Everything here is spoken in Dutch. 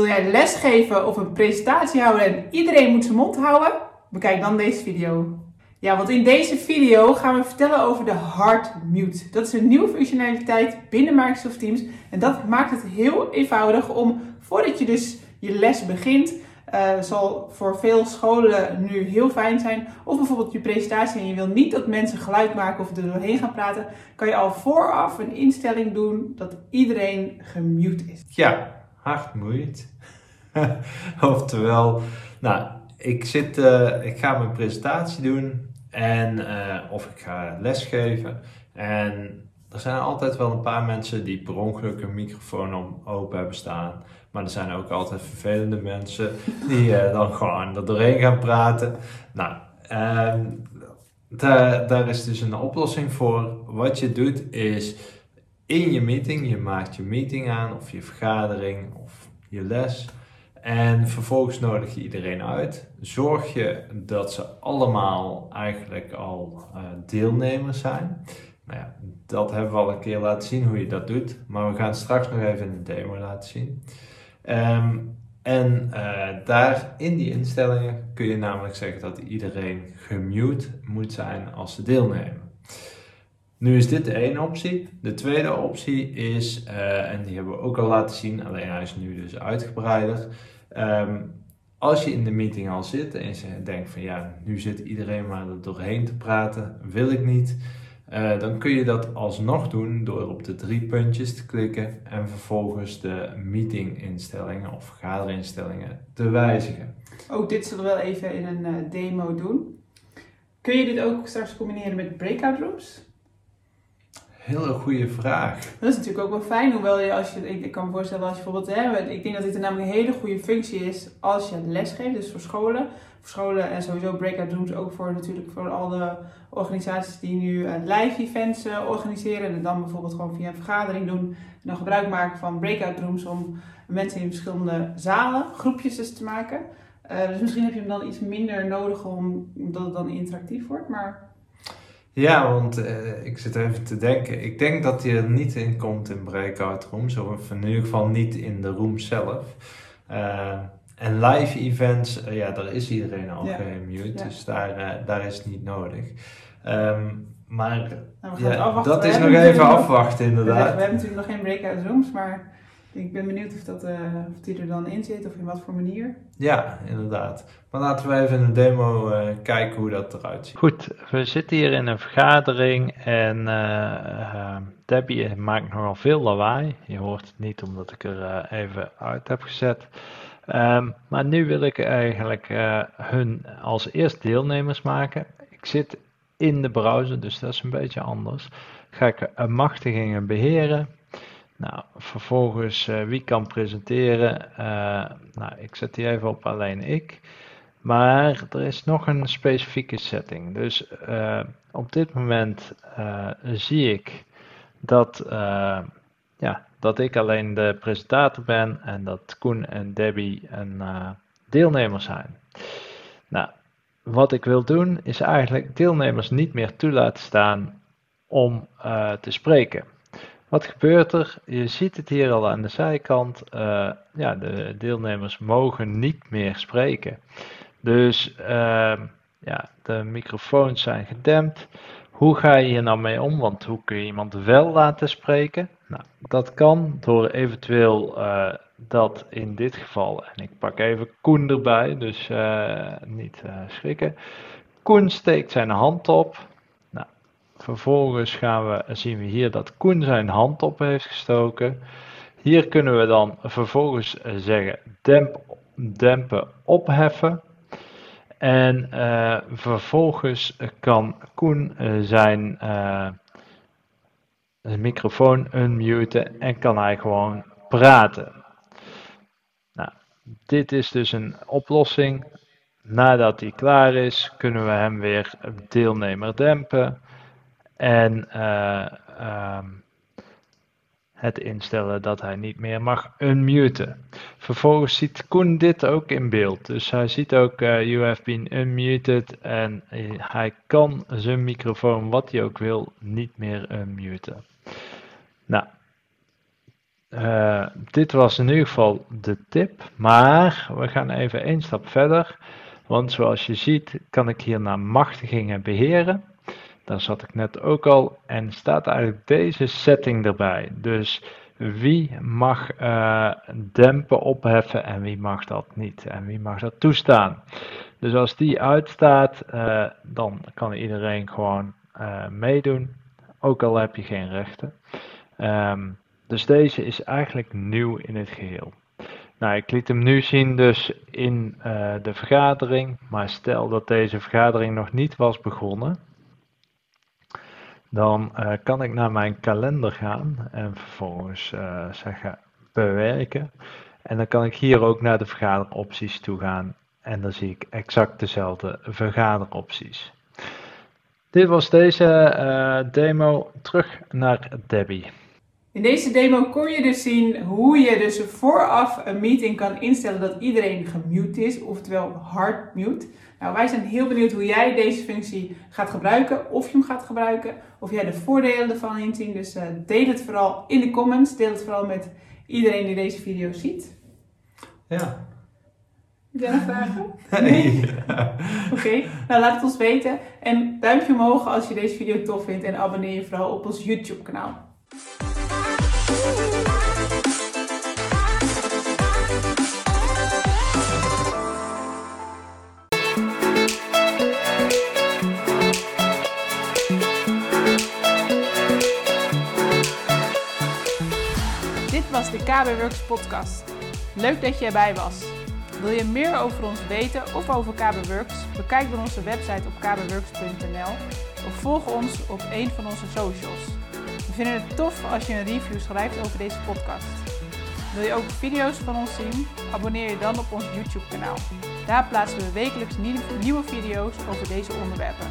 Wil jij lesgeven of een presentatie houden en iedereen moet zijn mond houden? Bekijk dan deze video. Ja, want in deze video gaan we vertellen over de Hard Mute. Dat is een nieuwe functionaliteit binnen Microsoft Teams. En dat maakt het heel eenvoudig om, voordat je dus je les begint, uh, zal voor veel scholen nu heel fijn zijn. Of bijvoorbeeld je presentatie en je wil niet dat mensen geluid maken of er doorheen gaan praten, kan je al vooraf een instelling doen dat iedereen gemute is. Ja, hard mute. Oftewel, nou, ik, zit, uh, ik ga mijn presentatie doen en, uh, of ik ga lesgeven. En er zijn altijd wel een paar mensen die per ongeluk een microfoon om open hebben staan. Maar er zijn ook altijd vervelende mensen die uh, dan gewoon er doorheen gaan praten. Nou, daar, daar is dus een oplossing voor. Wat je doet is in je meeting, je maakt je meeting aan of je vergadering of je les. En vervolgens nodig je iedereen uit. Zorg je dat ze allemaal eigenlijk al uh, deelnemers zijn. Nou ja, dat hebben we al een keer laten zien hoe je dat doet. Maar we gaan straks nog even in de demo laten zien. Um, en uh, daar in die instellingen kun je namelijk zeggen dat iedereen gemute moet zijn als ze deelnemen. Nu is dit de ene optie. De tweede optie is, uh, en die hebben we ook al laten zien, alleen hij is nu dus uitgebreider. Um, als je in de meeting al zit en je denkt van ja, nu zit iedereen maar er doorheen te praten, wil ik niet. Uh, dan kun je dat alsnog doen door op de drie puntjes te klikken en vervolgens de meetinginstellingen of vergaderinstellingen te wijzigen. Ook dit zullen we wel even in een uh, demo doen. Kun je dit ook straks combineren met breakout rooms? Hele goede vraag. Dat is natuurlijk ook wel fijn, hoewel je als je, ik, kan me voorstellen als je bijvoorbeeld, hè, ik denk dat dit namelijk een hele goede functie is als je les geeft, dus voor scholen. Voor scholen en sowieso breakout rooms ook voor natuurlijk voor al de organisaties die nu uh, live events uh, organiseren en dan bijvoorbeeld gewoon via een vergadering doen. En dan gebruik maken van breakout rooms om mensen in verschillende zalen, groepjes dus te maken. Uh, dus misschien heb je hem dan iets minder nodig om, omdat het dan interactief wordt, maar... Ja, want uh, ik zit even te denken. Ik denk dat hij er niet in komt in breakout rooms, of in ieder geval niet in de room zelf. Uh, en live events, uh, ja, daar is iedereen al ja. gemute, ja. dus daar, daar is het niet nodig. Um, maar nou, ja, dat is nog even afwachten inderdaad. We hebben natuurlijk nog geen breakout rooms, maar ik ben benieuwd of, dat, uh, of die er dan in zit of in wat voor manier. Ja, inderdaad. Maar laten we even in de demo uh, kijken hoe dat eruit ziet. Goed, we zitten hier in een vergadering en uh, Debbie maakt nogal veel lawaai. Je hoort het niet omdat ik er even uit heb gezet. Um, maar nu wil ik eigenlijk hun als eerst deelnemers maken. Ik zit in de browser, dus dat is een beetje anders. Ga ik machtigingen beheren. Nou, vervolgens uh, wie kan presenteren? Uh, nou, ik zet die even op alleen ik. Maar er is nog een specifieke setting. Dus uh, op dit moment zie ik dat, ja, dat ik alleen de presentator ben en dat Koen en Debbie een deelnemer zijn. Nou, wat ik wil doen is eigenlijk deelnemers niet meer toe laten staan om te spreken. Wat gebeurt er? Je ziet het hier al aan de zijkant. Uh, ja, de deelnemers mogen niet meer spreken. Dus uh, ja, de microfoons zijn gedempt. Hoe ga je hier nou mee om? Want hoe kun je iemand wel laten spreken? Nou, dat kan door eventueel uh, dat in dit geval, en ik pak even Koen erbij, dus niet schrikken. Koen steekt zijn hand op. Vervolgens gaan we, zien we hier dat Koen zijn hand op heeft gestoken. Hier kunnen we dan vervolgens zeggen demp, dempen, opheffen. En uh, vervolgens kan Koen uh, zijn microfoon unmuten en kan hij gewoon praten. Nou, dit is dus een oplossing. Nadat hij klaar is, kunnen we hem weer deelnemer dempen. En uh, um, het instellen dat hij niet meer mag unmuten. Vervolgens ziet Koen dit ook in beeld. Dus hij ziet ook uh, you have been unmuted en hij kan zijn microfoon, wat hij ook wil, niet meer unmuten. Nou, dit was in ieder geval de tip, maar we gaan even één stap verder. Want zoals je ziet kan ik hier naar machtigingen beheren. Daar zat ik net ook al. En staat eigenlijk deze setting erbij. Dus wie mag uh, dempen opheffen en wie mag dat niet. En wie mag dat toestaan. Dus als die uitstaat, uh, dan kan iedereen gewoon uh, meedoen. Ook al heb je geen rechten. Um, dus deze is eigenlijk nieuw in het geheel. Nou, ik liet hem nu zien dus in de vergadering. Maar stel dat deze vergadering nog niet was begonnen dan uh, kan ik naar mijn kalender gaan en vervolgens uh, zeggen bewerken. En dan kan ik hier ook naar de vergaderopties toe gaan en dan zie ik exact dezelfde vergaderopties. Dit was deze uh, demo. Terug naar Debbie. In deze demo kon je dus zien hoe je dus vooraf een meeting kan instellen dat iedereen gemute is, oftewel hard mute. Nou, wij zijn heel benieuwd hoe jij deze functie gaat gebruiken, of je hem gaat gebruiken, of jij de voordelen ervan inzien. Dus uh, deel het vooral in de comments, deel het vooral met iedereen die deze video ziet. Ja. Heb jij nog vragen? Nee. Oké, okay. nou laat het ons weten. En duimpje omhoog als je deze video tof vindt en abonneer je vooral op ons YouTube kanaal. Dit was de KB Works podcast. Leuk dat je erbij was. Wil je meer over ons weten of over KB Works? Bekijk dan onze website op kbworks.nl of volg ons op een van onze socials. We vinden het tof als je een review schrijft over deze podcast. Wil je ook video's van ons zien? Abonneer je dan op ons YouTube-kanaal. Daar plaatsen we wekelijks nieuwe video's over deze onderwerpen.